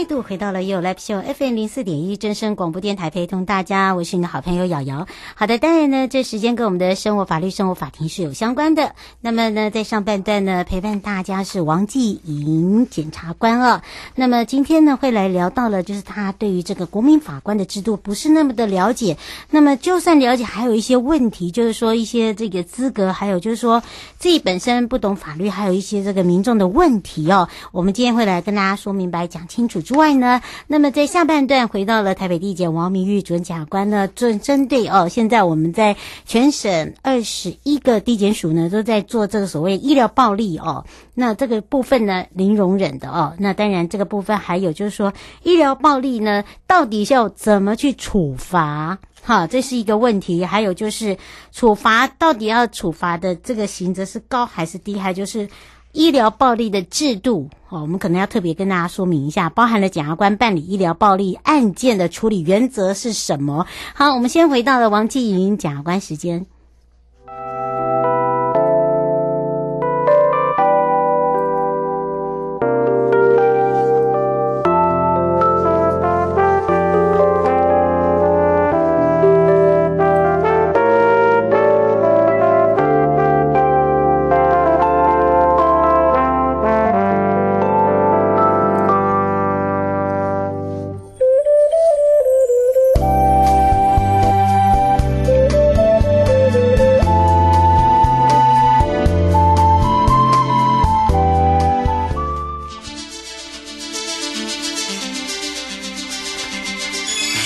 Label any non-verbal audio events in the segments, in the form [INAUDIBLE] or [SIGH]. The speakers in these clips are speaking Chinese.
再度回到了 You Live Show FM 零四点一真声广播电台，陪同大家，我是你的好朋友瑶瑶。好的，当然呢，这时间跟我们的生活法律、生活法庭是有相关的。那么呢，在上半段呢，陪伴大家是王继莹检察官啊。那么今天呢，会来聊到了，就是他对于这个国民法官的制度不是那么的了解。那么就算了解，还有一些问题，就是说一些这个资格，还有就是说自己本身不懂法律，还有一些这个民众的问题哦。我们今天会来。跟大家说明白、讲清楚之外呢，那么在下半段回到了台北地检王明玉主任检察官呢，针针对哦，现在我们在全省二十一个地检署呢，都在做这个所谓医疗暴力哦，那这个部分呢，零容忍的哦，那当然这个部分还有就是说，医疗暴力呢，到底要怎么去处罚？哈，这是一个问题。还有就是处罚到底要处罚的这个刑责是高还是低？还就是。医疗暴力的制度，哦，我们可能要特别跟大家说明一下，包含了检察官办理医疗暴力案件的处理原则是什么。好，我们先回到了王继莹检察官时间。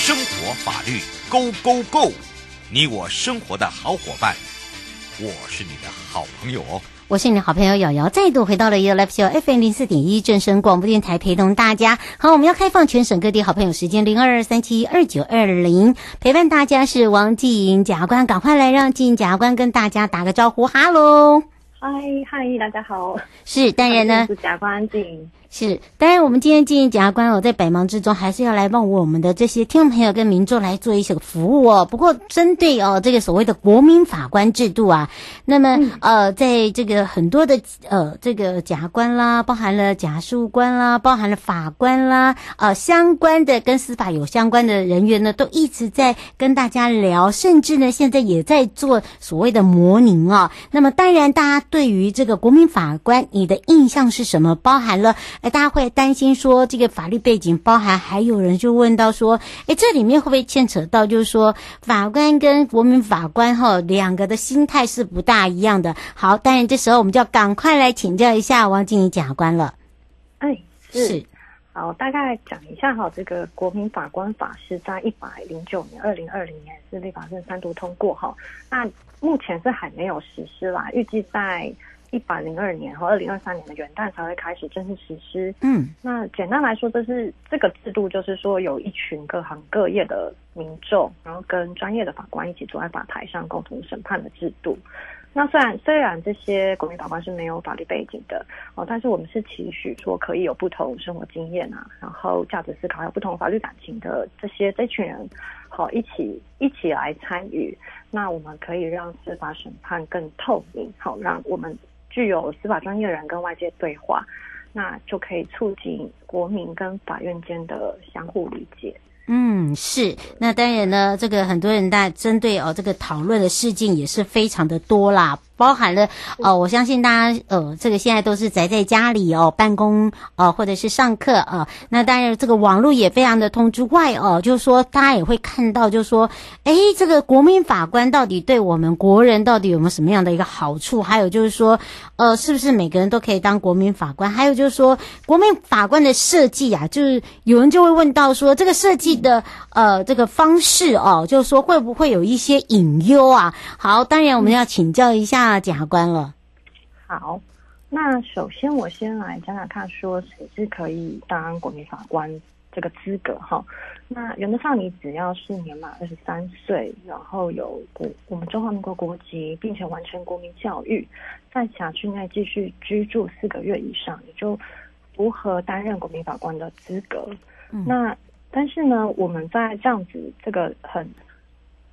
Go Go，你我生活的好伙伴，我是你的好朋友哦。我是你的好朋友瑶瑶，再度回到了 You Live Show FM 零四点一正声广播电台，陪同大家。好，我们要开放全省各地好朋友时间零二二三七二九二零，陪伴大家是王继莹检察官，赶快来让继莹检察官跟大家打个招呼，哈喽，嗨嗨，大家好，是当然呢，是检察官继莹。是，当然，我们今天进行检察官哦，在百忙之中，还是要来帮我们的这些听众朋友跟民众来做一些服务哦。不过，针对哦这个所谓的国民法官制度啊，那么、嗯、呃，在这个很多的呃这个检察官啦，包含了检察事务官啦，包含了法官啦，呃相关的跟司法有相关的人员呢，都一直在跟大家聊，甚至呢现在也在做所谓的模拟哦。那么，当然，大家对于这个国民法官，你的印象是什么？包含了。大家会担心说，这个法律背景包含，还有人就问到说，哎，这里面会不会牵扯到，就是说法官跟国民法官哈两个的心态是不大一样的。好，当然这时候我们就要赶快来请教一下王静怡检察官了。哎，是，好，大概讲一下哈，这个国民法官法是在一百零九年，二零二零年是立法院三读通过哈，那目前是还没有实施啦，预计在。一百零二年和二零二三年的元旦才会开始正式实施。嗯，那简单来说，这是这个制度，就是说有一群各行各业的民众，然后跟专业的法官一起坐在法台上共同审判的制度。那虽然虽然这些国民法官是没有法律背景的哦，但是我们是期许说可以有不同生活经验啊，然后价值思考还有不同法律感情的这些这群人，好一起一起来参与。那我们可以让司法审判更透明，好让我们具有司法专业人跟外界对话，那就可以促进国民跟法院间的相互理解。嗯，是。那当然呢，这个很多人在针对哦这个讨论的事件也是非常的多啦。包含了呃，我相信大家呃，这个现在都是宅在家里哦，办公哦、呃，或者是上课啊、呃。那当然，这个网络也非常的通之外哦，就是说大家也会看到，就是说，哎，这个国民法官到底对我们国人到底有没有什么样的一个好处？还有就是说，呃，是不是每个人都可以当国民法官？还有就是说，国民法官的设计啊，就是有人就会问到说，这个设计的呃这个方式哦，就是说会不会有一些隐忧啊？好，当然我们要请教一下。那检察官了。好，那首先我先来讲讲看，说谁是可以当国民法官这个资格哈。那原则上，你只要是年满二十三岁，然后有国我们中华民国国籍，并且完成国民教育，在辖区内继续居住四个月以上，你就符合担任国民法官的资格。嗯、那但是呢，我们在这样子这个很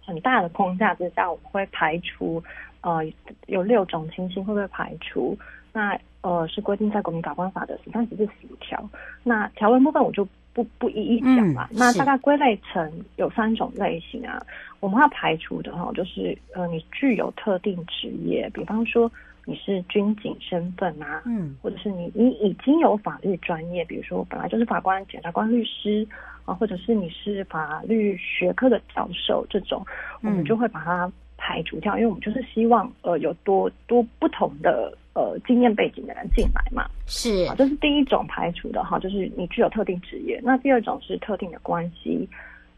很大的框架之下，我们会排除。呃，有六种情形会不会排除？那呃是规定在《国民法官法》的十三、十四、十五条。那条文部分我就不不一一讲了。嗯、那大概归类成有三种类型啊，我们要排除的哈，就是呃你具有特定职业，比方说你是军警身份啊，嗯，或者是你你已经有法律专业，比如说本来就是法官、检察官、律师啊，或者是你是法律学科的教授这种，我们就会把它。排除掉，因为我们就是希望呃有多多不同的呃经验背景的人进来嘛。是，这是第一种排除的哈，就是你具有特定职业。那第二种是特定的关系，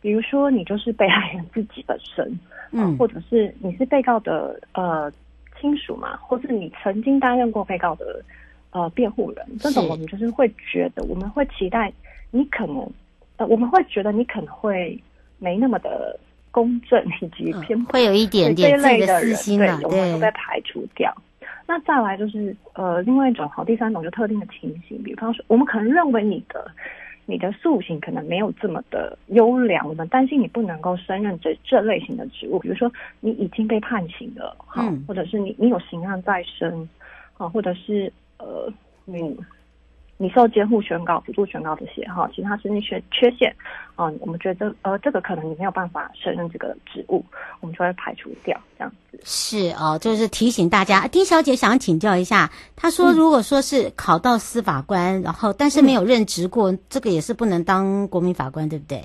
比如说你就是被 [LAUGHS] 害人自己本身，嗯，或者是你是被告的呃亲属嘛，或是你曾经担任过被告的呃辩护人，这种我们就是会觉得我们会期待你可能呃我们会觉得你可能会没那么的。公正以及偏、嗯、会有一点点这类的私心的，对，我们都被排除掉。那再来就是呃，另外一种好，第三种就特定的情形，比方说，我们可能认为你的你的素行可能没有这么的优良，我们担心你不能够胜任这这类型的职务，比如说你已经被判刑了，好、嗯，或者是你你有刑案在身，啊，或者是呃，你。你受监护宣告、辅助宣告这些哈，其他身体缺缺陷，嗯，我们觉得呃，这个可能你没有办法胜任这个职务，我们就会排除掉这样子。是哦，就是提醒大家，丁小姐想请教一下，她说如果说是考到司法官，嗯、然后但是没有任职过，嗯、这个也是不能当国民法官，对不对？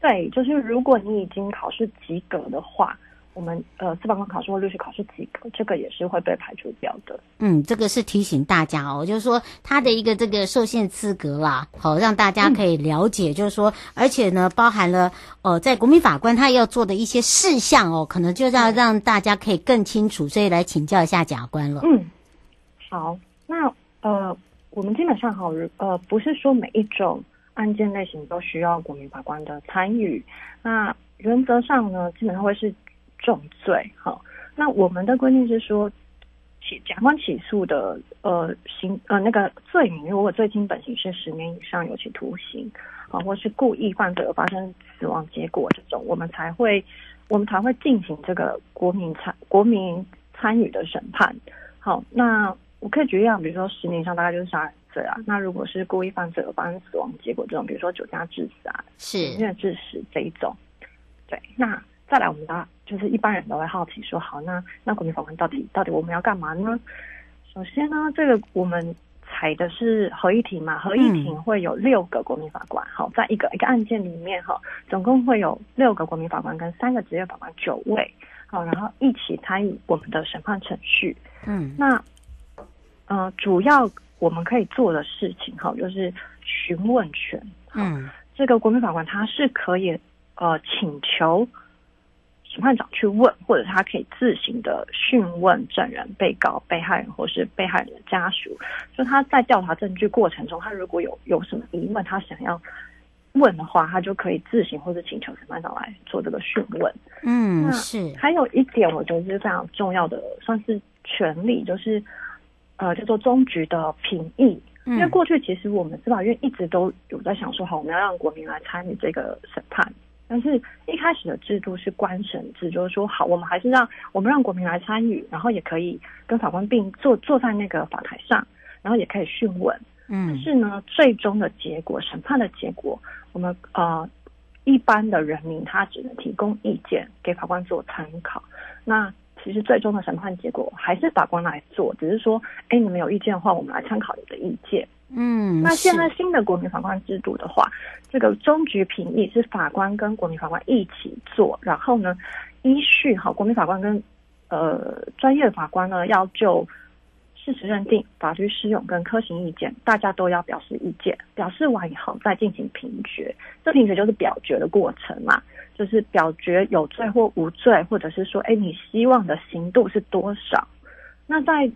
对，就是如果你已经考试及格的话。我们呃，司法官考试或律师考试及格，这个也是会被排除掉的。嗯，这个是提醒大家哦，就是说他的一个这个受限资格啦，好让大家可以了解，嗯、就是说，而且呢，包含了呃，在国民法官他要做的一些事项哦，可能就要让大家可以更清楚，所以来请教一下甲官了。嗯，好，那呃，我们基本上好，呃，不是说每一种案件类型都需要国民法官的参与，那原则上呢，基本上会是。重罪，好，那我们的规定是说，起检察官起诉的呃刑呃那个罪名，如果最轻本刑是十年以上有期徒刑，啊，或是故意犯罪而发生死亡结果这种，我们才会我们才会进行这个国民参国民参与的审判。好，那我可以举例啊，比如说十年以上大概就是杀人罪啊，那如果是故意犯罪而发生死亡结果这种，比如说酒驾致死啊，是因为致死这一种，对，那。再来，我们的就是一般人都会好奇说，好，那那国民法官到底到底我们要干嘛呢？首先呢，这个我们采的是合议庭嘛，合议庭会有六个国民法官，好，在一个一个案件里面哈，总共会有六个国民法官跟三个职业法官九位，好，然后一起参与我们的审判程序。嗯，那呃，主要我们可以做的事情哈，就是询问权。嗯，这个国民法官他是可以呃请求。审判长去问，或者他可以自行的讯问证人、被告、被害人或是被害人的家属。就他在调查证据过程中，他如果有有什么疑问，他想要问的话，他就可以自行或者请求审判长来做这个讯问。嗯，是。还有一点，我觉得是非常重要的，算是权利，就是呃，叫做终局的评议。因为过去其实我们司法院一直都有在想说，好，我们要让国民来参与这个审判。但是一开始的制度是官审制，就是说，好，我们还是让我们让国民来参与，然后也可以跟法官并坐坐在那个法台上，然后也可以讯问。嗯，但是呢，最终的结果，审判的结果，我们呃一般的人民他只能提供意见给法官做参考。那其实最终的审判结果还是法官来做，只是说，哎，你们有意见的话，我们来参考你的意见。嗯，那现在新的国民法官制度的话，这个终局评议是法官跟国民法官一起做，然后呢，依序哈，国民法官跟呃专业法官呢要就事实认定、法律适用跟科刑意见，大家都要表示意见，表示完以后再进行评决，这评决就是表决的过程嘛，就是表决有罪或无罪，或者是说，哎，你希望的刑度是多少？那在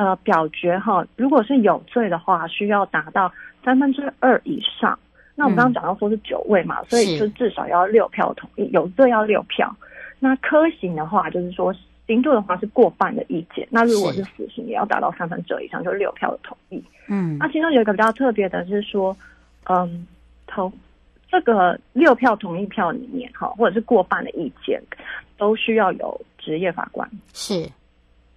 呃，表决哈，如果是有罪的话，需要达到三分之二以上。那我们刚刚讲到说是九位嘛，嗯、所以就至少要六票同意，有罪要六票。那科刑的话，就是说刑度的话是过半的意见。那如果是死刑，也要达到三分之二以上，就是六票的同意。嗯，那其中有一个比较特别的是说，嗯，投这个六票同意票里面哈，或者是过半的意见，都需要有职业法官。是。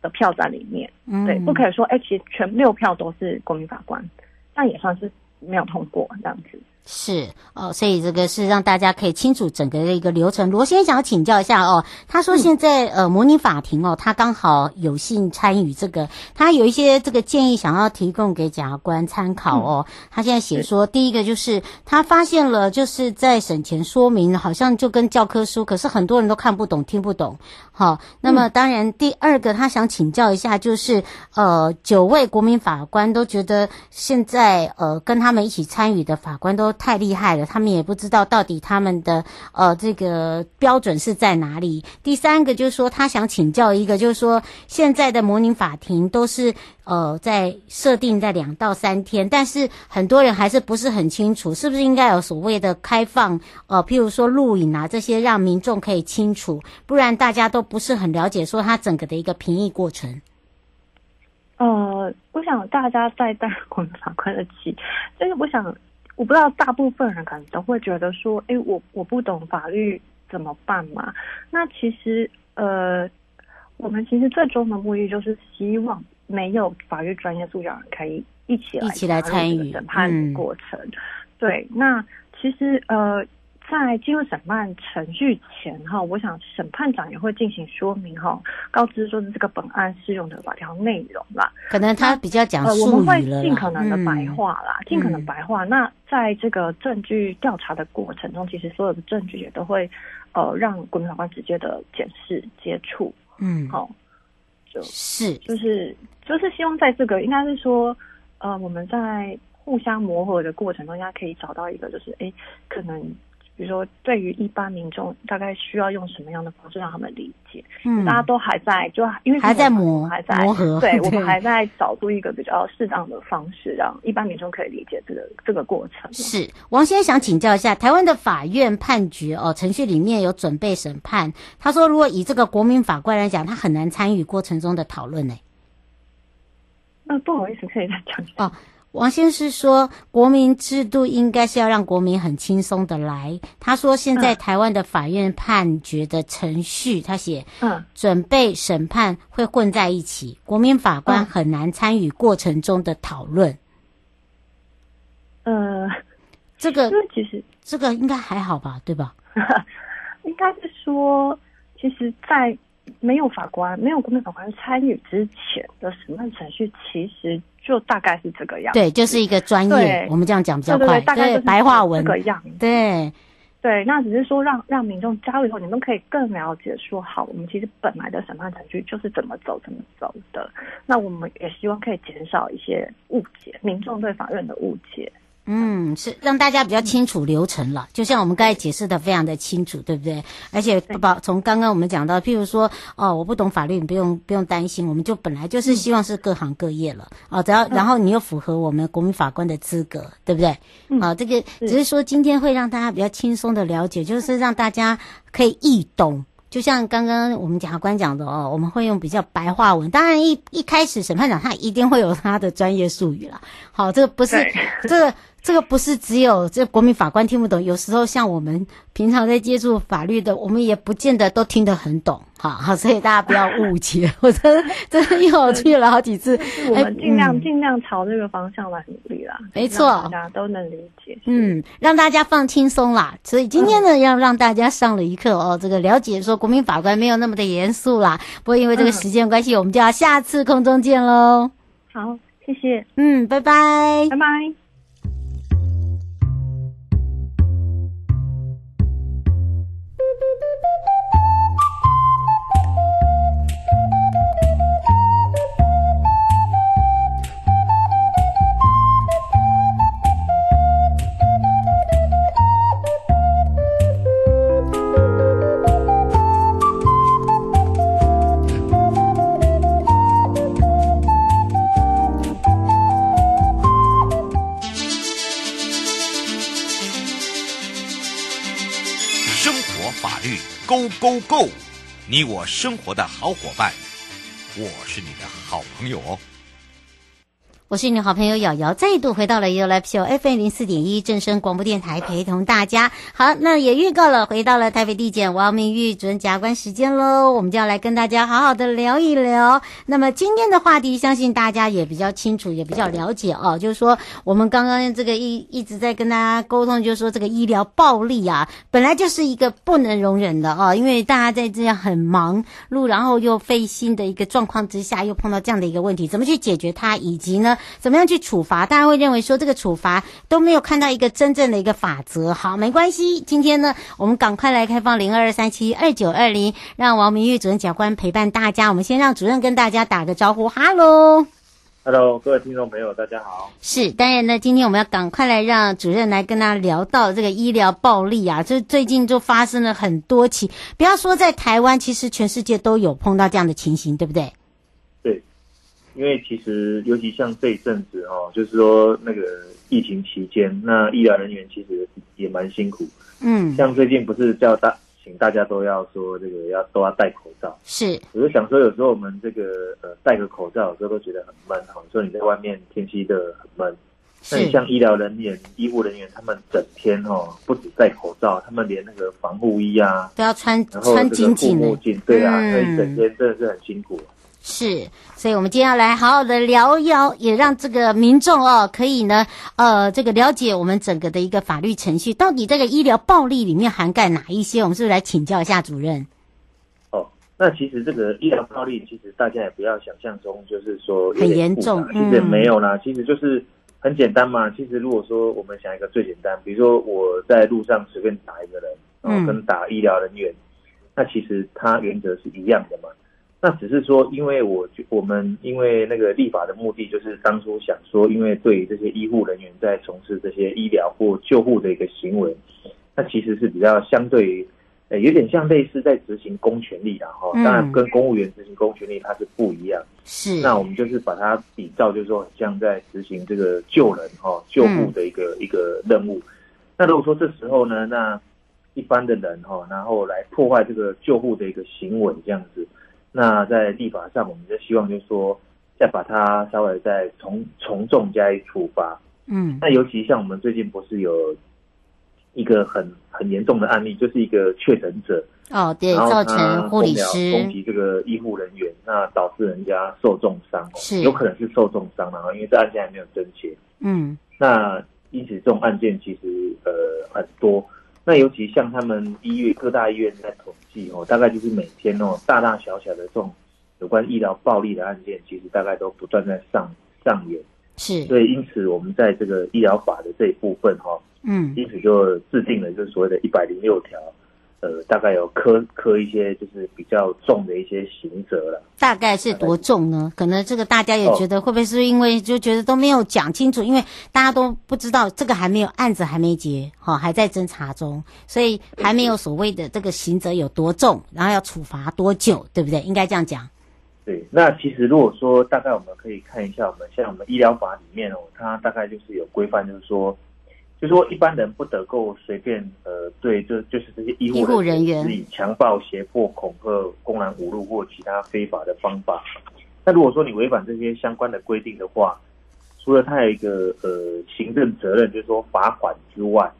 的票在里面，嗯对，不可以说，哎、欸，其实全六票都是国民法官，但也算是没有通过这样子。是哦，所以这个是让大家可以清楚整个的一个流程。罗先生想要请教一下哦，他说现在、嗯、呃模拟法庭哦，他刚好有幸参与这个，他有一些这个建议想要提供给检察官参考哦。嗯、他现在写说，第一个就是他发现了就是在审前说明好像就跟教科书，可是很多人都看不懂、听不懂。好，那么当然第二个他想请教一下，就是呃九位国民法官都觉得现在呃跟他们一起参与的法官都。太厉害了，他们也不知道到底他们的呃这个标准是在哪里。第三个就是说，他想请教一个，就是说现在的模拟法庭都是呃在设定在两到三天，但是很多人还是不是很清楚，是不是应该有所谓的开放呃，譬如说录影啊这些，让民众可以清楚，不然大家都不是很了解说他整个的一个评议过程。呃，我想大家在带国民法官的气，就是我想。我不知道大部分人可能都会觉得说，哎、欸，我我不懂法律怎么办嘛？那其实，呃，我们其实最终的目的就是希望没有法律专业素养人可以一起来一起来参与审判过程。嗯、对，那其实呃。在进入审判程序前哈，我想审判长也会进行说明哈，告知说是这个本案适用的法条内容啦。可能他比较讲。我们会尽可能的白话啦，尽、嗯、可能白话。那在这个证据调查的过程中，其实所有的证据也都会呃让国民法官直接的检视接触。嗯，好，就是就是就是希望在这个应该是说呃我们在互相磨合的过程中，应该可以找到一个就是哎可能。比如说，对于一般民众，大概需要用什么样的方式让他们理解？嗯，大家都还在，就因为还在磨，还在磨合，对，[LAUGHS] 我们还在找出一个比较适当的方式，让一般民众可以理解这个这个过程。是王先生想请教一下，台湾的法院判决哦，程序里面有准备审判。他说，如果以这个国民法官来讲，他很难参与过程中的讨论呢。那不好意思，可以再讲。哦王先生说，国民制度应该是要让国民很轻松的来。他说，现在台湾的法院判决的程序，他写，嗯，准备审判会混在一起，国民法官很难参与过程中的讨论。呃，这个其实这个应该还好吧，对吧？[LAUGHS] 应该是说，其实，在没有法官、没有国民法官参与之前的审判程序，其实。就大概是这个样子，对，就是一个专业，我们这样讲比较快，对，对，对，大概是白话文这个样子，对，对，那只是说让让民众加入以后，你们可以更了解说，好，我们其实本来的审判程序就是怎么走怎么走的，那我们也希望可以减少一些误解，民众对法院的误解。嗯，是让大家比较清楚流程了，就像我们刚才解释的非常的清楚，对不对？而且把从刚刚我们讲到，譬如说，哦，我不懂法律，你不用不用担心，我们就本来就是希望是各行各业了，哦，只要然后你又符合我们国民法官的资格，对不对？啊，这个只是说今天会让大家比较轻松的了解，就是让大家可以易懂。就像刚刚我们检察官讲的哦，我们会用比较白话文。当然一一开始审判长他一定会有他的专业术语了。好，这个不是这个这个不是只有这国民法官听不懂，有时候像我们平常在接触法律的，我们也不见得都听得很懂。哈，好，[LAUGHS] 所以大家不要误解，我真的真的因为我去了好几次，[LAUGHS] 我们尽量尽量朝这个方向来努力啦。没错，大家都能理解。嗯，让大家放轻松啦。所以今天呢，要让大家上了一课哦，这个了解说国民法官没有那么的严肃啦。不过因为这个时间关系，我们就要下次空中见喽。好，谢谢。嗯，拜拜，拜拜。Go Go，你我生活的好伙伴，我是你的好朋友哦。我是你的好朋友瑶瑶，再度回到了 You Live Show FM 零四点一正声广播电台，陪同大家。好，那也预告了，回到了台北地检王明玉主任检察官时间喽，我们就要来跟大家好好的聊一聊。那么今天的话题，相信大家也比较清楚，也比较了解哦。就是说，我们刚刚这个一一直在跟大家沟通，就是说这个医疗暴力啊，本来就是一个不能容忍的哦，因为大家在这样很忙碌，然后又费心的一个状况之下，又碰到这样的一个问题，怎么去解决它，以及呢？怎么样去处罚？大家会认为说这个处罚都没有看到一个真正的一个法则。好，没关系。今天呢，我们赶快来开放零二二三七二九二零，让王明玉主任检察官陪伴大家。我们先让主任跟大家打个招呼，哈喽，哈喽，各位听众朋友，大家好。是，当然呢，今天我们要赶快来让主任来跟大家聊到这个医疗暴力啊，这最近就发生了很多起，不要说在台湾，其实全世界都有碰到这样的情形，对不对？因为其实，尤其像这一阵子哦，就是说那个疫情期间，那医疗人员其实也蛮辛苦。嗯，像最近不是叫大，请大家都要说这个要都要戴口罩。是，我就想说，有时候我们这个呃戴个口罩，有时候都觉得很闷哈。说你在外面天气的很闷，那你像医疗人员、医护人员，他们整天哦不止戴口罩，他们连那个防护衣啊都要穿，然后这个护目镜，对啊，所以整天真的是很辛苦。是，所以我们今天要来好好的聊一聊，也让这个民众哦，可以呢，呃，这个了解我们整个的一个法律程序，到底这个医疗暴力里面涵盖哪一些？我们是不是来请教一下主任？哦，那其实这个医疗暴力，其实大家也不要想象中就是说很严重，其实没有啦，嗯、其实就是很简单嘛。其实如果说我们想一个最简单，比如说我在路上随便打一个人，然后跟打医疗人员，嗯、那其实它原则是一样的嘛。那只是说，因为我我们因为那个立法的目的，就是当初想说，因为对于这些医护人员在从事这些医疗或救护的一个行为，那其实是比较相对于，呃，有点像类似在执行公权力的哈。当然，跟公务员执行公权力它是不一样。是。那我们就是把它比照，就是说，像在执行这个救人哈、救护的一个一个任务。那如果说这时候呢，那一般的人哈，然后来破坏这个救护的一个行为，这样子。那在立法上，我们就希望就是说，再把它稍微再从从重加以处罚。嗯，那尤其像我们最近不是有一个很很严重的案例，就是一个确诊者哦，对，造成护理师攻击这个医护人员，那导致人家受重伤，是有可能是受重伤后，因为这案件还没有侦结。嗯，那因此这种案件其实呃很多。那尤其像他们医院各大医院在统计哦，大概就是每天哦，大大小小的这种有关医疗暴力的案件，其实大概都不断在上上演。是，所以因此我们在这个医疗法的这一部分哈，嗯，因此就制定了就是所谓的一百零六条，呃，大概有科科一些就是比较重的一些刑责了。大概是多重呢？可能这个大家也觉得会不会是因为就觉得都没有讲清楚，因为大家都不知道这个还没有案子还没结，哈，还在侦查中，所以还没有所谓的这个刑责有多重，然后要处罚多久，对不对？应该这样讲。对，那其实如果说大概我们可以看一下，我们像我们医疗法里面哦，它大概就是有规范，就是说。就是说，一般人不得够随便呃，对，就就是这些医护人员施以强暴、胁迫、恐吓、公然侮辱或其他非法的方法。那如果说你违反这些相关的规定的话，除了他有一个呃行政责任，就是说罚款之外，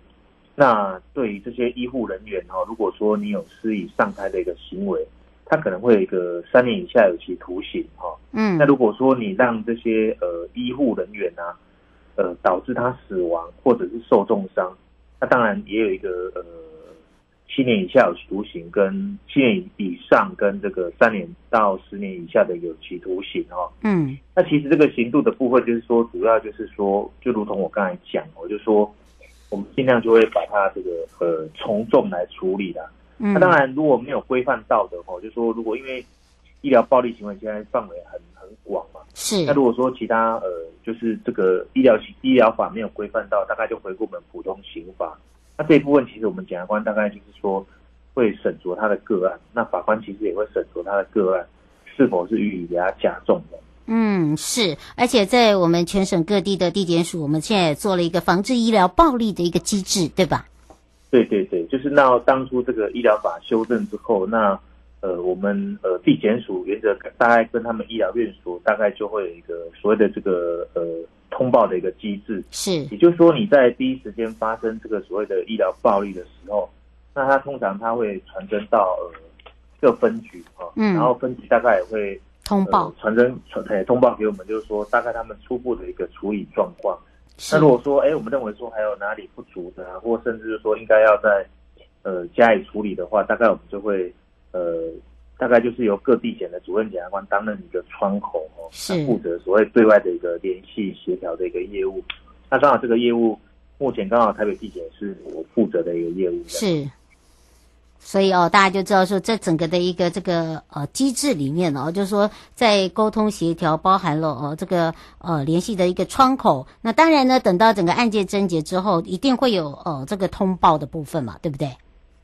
那对于这些医护人员哈，如果说你有施以上台的一个行为，他可能会有一个三年以下有期徒刑哈。嗯，那如果说你让这些呃医护人员啊。呃，导致他死亡或者是受重伤，那当然也有一个呃七年以下有期徒刑，跟七年以上跟这个三年到十年以下的有期徒刑哦。嗯，那其实这个刑度的部分就是说，主要就是说，就如同我刚才讲，我就说我们尽量就会把它这个呃从重来处理的。嗯，那当然如果没有规范到的话，就说如果因为医疗暴力行为现在范围很很广嘛，是。那如果说其他呃。就是这个医疗医疗法没有规范到，大概就回顾我们普通刑法。那这一部分其实我们检察官大概就是说会审酌他的个案，那法官其实也会审酌他的个案是否是予以给他加重的。嗯，是。而且在我们全省各地的地检署，我们现在也做了一个防治医疗暴力的一个机制，对吧？对对对，就是那当初这个医疗法修正之后，那。呃，我们呃地检署原则大概跟他们医疗院所大概就会有一个所谓的这个呃通报的一个机制，是，也就是说你在第一时间发生这个所谓的医疗暴力的时候，那他通常他会传真到呃各分局啊，嗯，然后分局大概也会通报传真传通报给我们，就是说大概他们初步的一个处理状况。那如果说哎，我们认为说还有哪里不足的，或甚至是说应该要在呃加以处理的话，大概我们就会。呃，大概就是由各地检的主任检察官担任一个窗口哦，是负责所谓对外的一个联系协调的一个业务。那刚好这个业务目前刚好台北地检是我负责的一个业务。是，所以哦，大家就知道说，这整个的一个这个呃机制里面哦，就是说在沟通协调包含了哦这个呃联系的一个窗口。那当然呢，等到整个案件侦结之后，一定会有呃这个通报的部分嘛，对不对？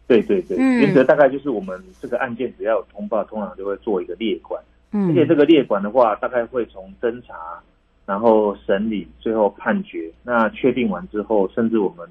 对对对，原则大概就是我们这个案件只要有通报，通常就会做一个列管，嗯，而且这个列管的话，大概会从侦查，然后审理，最后判决。那确定完之后，甚至我们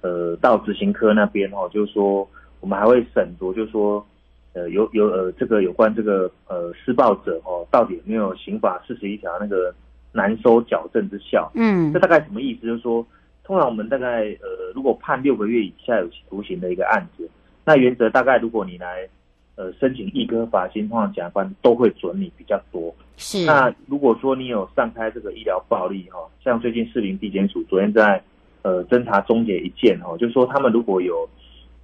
呃到执行科那边哦，就是说我们还会审酌，就是说呃有有呃这个有关这个呃施暴者哦，到底有没有刑法四十一条那个难收矫正之效？嗯，这大概什么意思？就是说，通常我们大概呃如果判六个月以下有期徒刑的一个案子。那原则大概，如果你来，呃，申请一科罚金，通常检察官都会准你比较多。是。那如果说你有上开这个医疗暴力哈，像最近士林地检署昨天在，呃，侦查终结一件哈，就是说他们如果有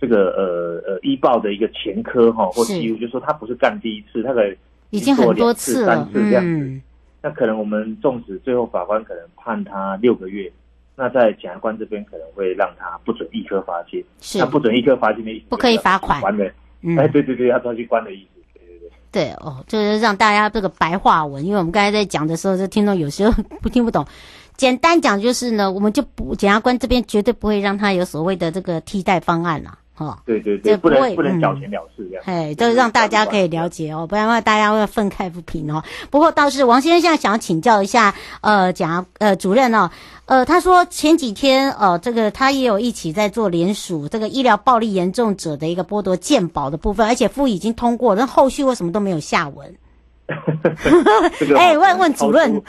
这个呃呃医暴的一个前科哈，或记录，就是说他不是干第一次，他可以已经很多次、三次这样子。嗯、那可能我们纵使最后法官可能判他六个月。那在检察官这边可能会让他不准一科罚金，是他不准一科罚金的意思，不可以罚款。完了，嗯、哎，对对对，要抓去关的意思，对对对。对哦，就是让大家这个白话文，因为我们刚才在讲的时候，这听众有时候 [LAUGHS] 不听不懂。简单讲就是呢，我们就不检察官这边绝对不会让他有所谓的这个替代方案了。哦，对对对，不能不能缴钱了事这样，哎，都让大家可以了解哦，不然的话大家会愤慨不平哦。不过倒是王先生现在想要请教一下，呃，讲呃主任哦，呃，他说前几天呃，这个他也有一起在做联署这个医疗暴力严重者的一个剥夺健保的部分，而且复已经通过，但后续为什么都没有下文？[LAUGHS] 哎，问问主任，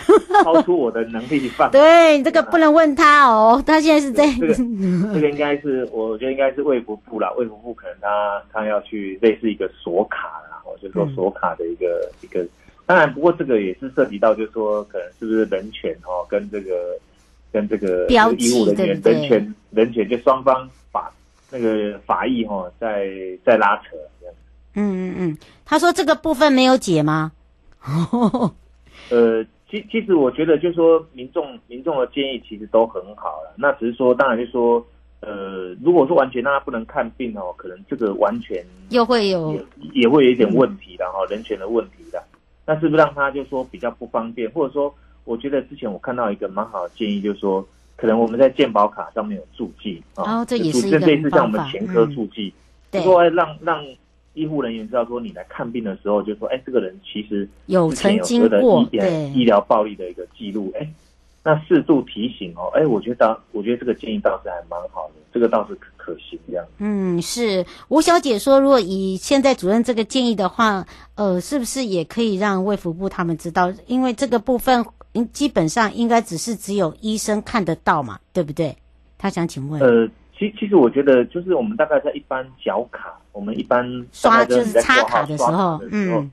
超出我的能力范 [LAUGHS] 围。对，这个不能问他哦，他现在是在这个，这个应该是，我觉得应该是卫福部啦，卫福部可能他他要去类似一个锁卡啦，我就说锁卡的一个一个。当然，不过这个也是涉及到，就是说可能是不是人权哦，跟这个跟这个标记的人权人权，就双方法那个法益哈，在在拉扯这样。嗯嗯嗯，他说这个部分没有解吗？哦，[LAUGHS] 呃，其其实我觉得，就是说民众民众的建议其实都很好了。那只是说，当然就是说，呃，如果说完全让他不能看病哦，可能这个完全又会有也也会有一点问题的哈，人权的问题的。那是不是让他就说比较不方便，或者说，我觉得之前我看到一个蛮好的建议，就是说，可能我们在健保卡上面有注记啊，哦，这也是一个类似像我们前科注记，对，说让让医护人员知道说你来看病的时候，就说，哎，这个人其实有曾经过对医疗暴力的一个记录，哎。那适度提醒哦，哎，我觉得，我觉得这个建议倒是还蛮好的，这个倒是可可行这样。嗯，是吴小姐说，如果以现在主任这个建议的话，呃，是不是也可以让卫福部他们知道？因为这个部分，基本上应该只是只有医生看得到嘛，对不对？他想请问。呃，其其实我觉得，就是我们大概在一般缴卡，我们一般刷就是插卡的时候，嗯。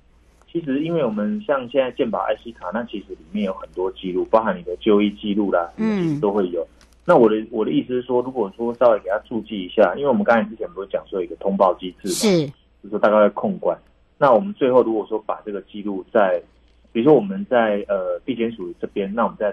其实，因为我们像现在健保 IC 卡，那其实里面有很多记录，包含你的就医记录啦，嗯，都会有。那我的我的意思是说，如果说稍微给他注记一下，因为我们刚才之前不是讲说有一个通报机制嘛，是，就是说大概会控管。那我们最后如果说把这个记录在，比如说我们在呃地检署这边，那我们再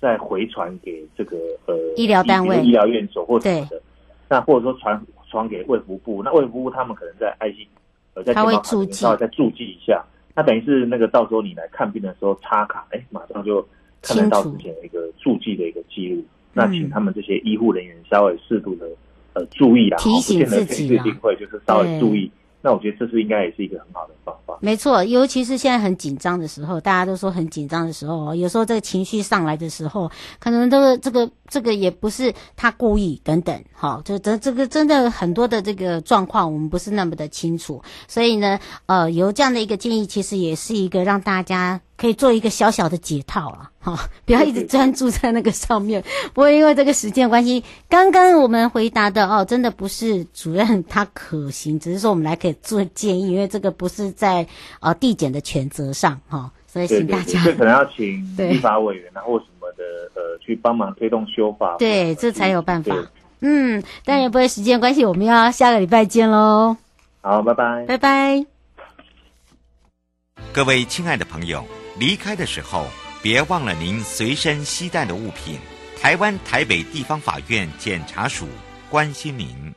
再回传给这个呃医疗单位、医疗院所或什么的，那或者说传传给卫福部，那卫福部他们可能在 IC 呃在健保卡里面稍微再注记一下。那等于是那个到时候你来看病的时候插卡，哎，马上就看得到之前的一个注记的一个记录。那请他们这些医护人员稍微适度的呃注意啦，提醒自己啦，会就是稍微注意。那我觉得这是应该也是一个很好的方法。没错，尤其是现在很紧张的时候，大家都说很紧张的时候，有时候这个情绪上来的时候，可能这个这个这个也不是他故意等等，好，就这这个真的很多的这个状况，我们不是那么的清楚。所以呢，呃，有这样的一个建议，其实也是一个让大家。可以做一个小小的解套啊，好，[LAUGHS] 不要一直专注在那个上面。[LAUGHS] 不过因为这个时间关系，刚刚我们回答的哦，真的不是主任他可行，只是说我们来可以做建议，因为这个不是在呃递减的权责上哈，所以请大家这可能要请立法委员啊或什么的呃去帮忙推动修法，对，这才有办法。嗯，但也不会时间关系，我们要下个礼拜见喽。好，拜拜，拜拜，各位亲爱的朋友。离开的时候，别忘了您随身携带的物品。台湾台北地方法院检察署关心您。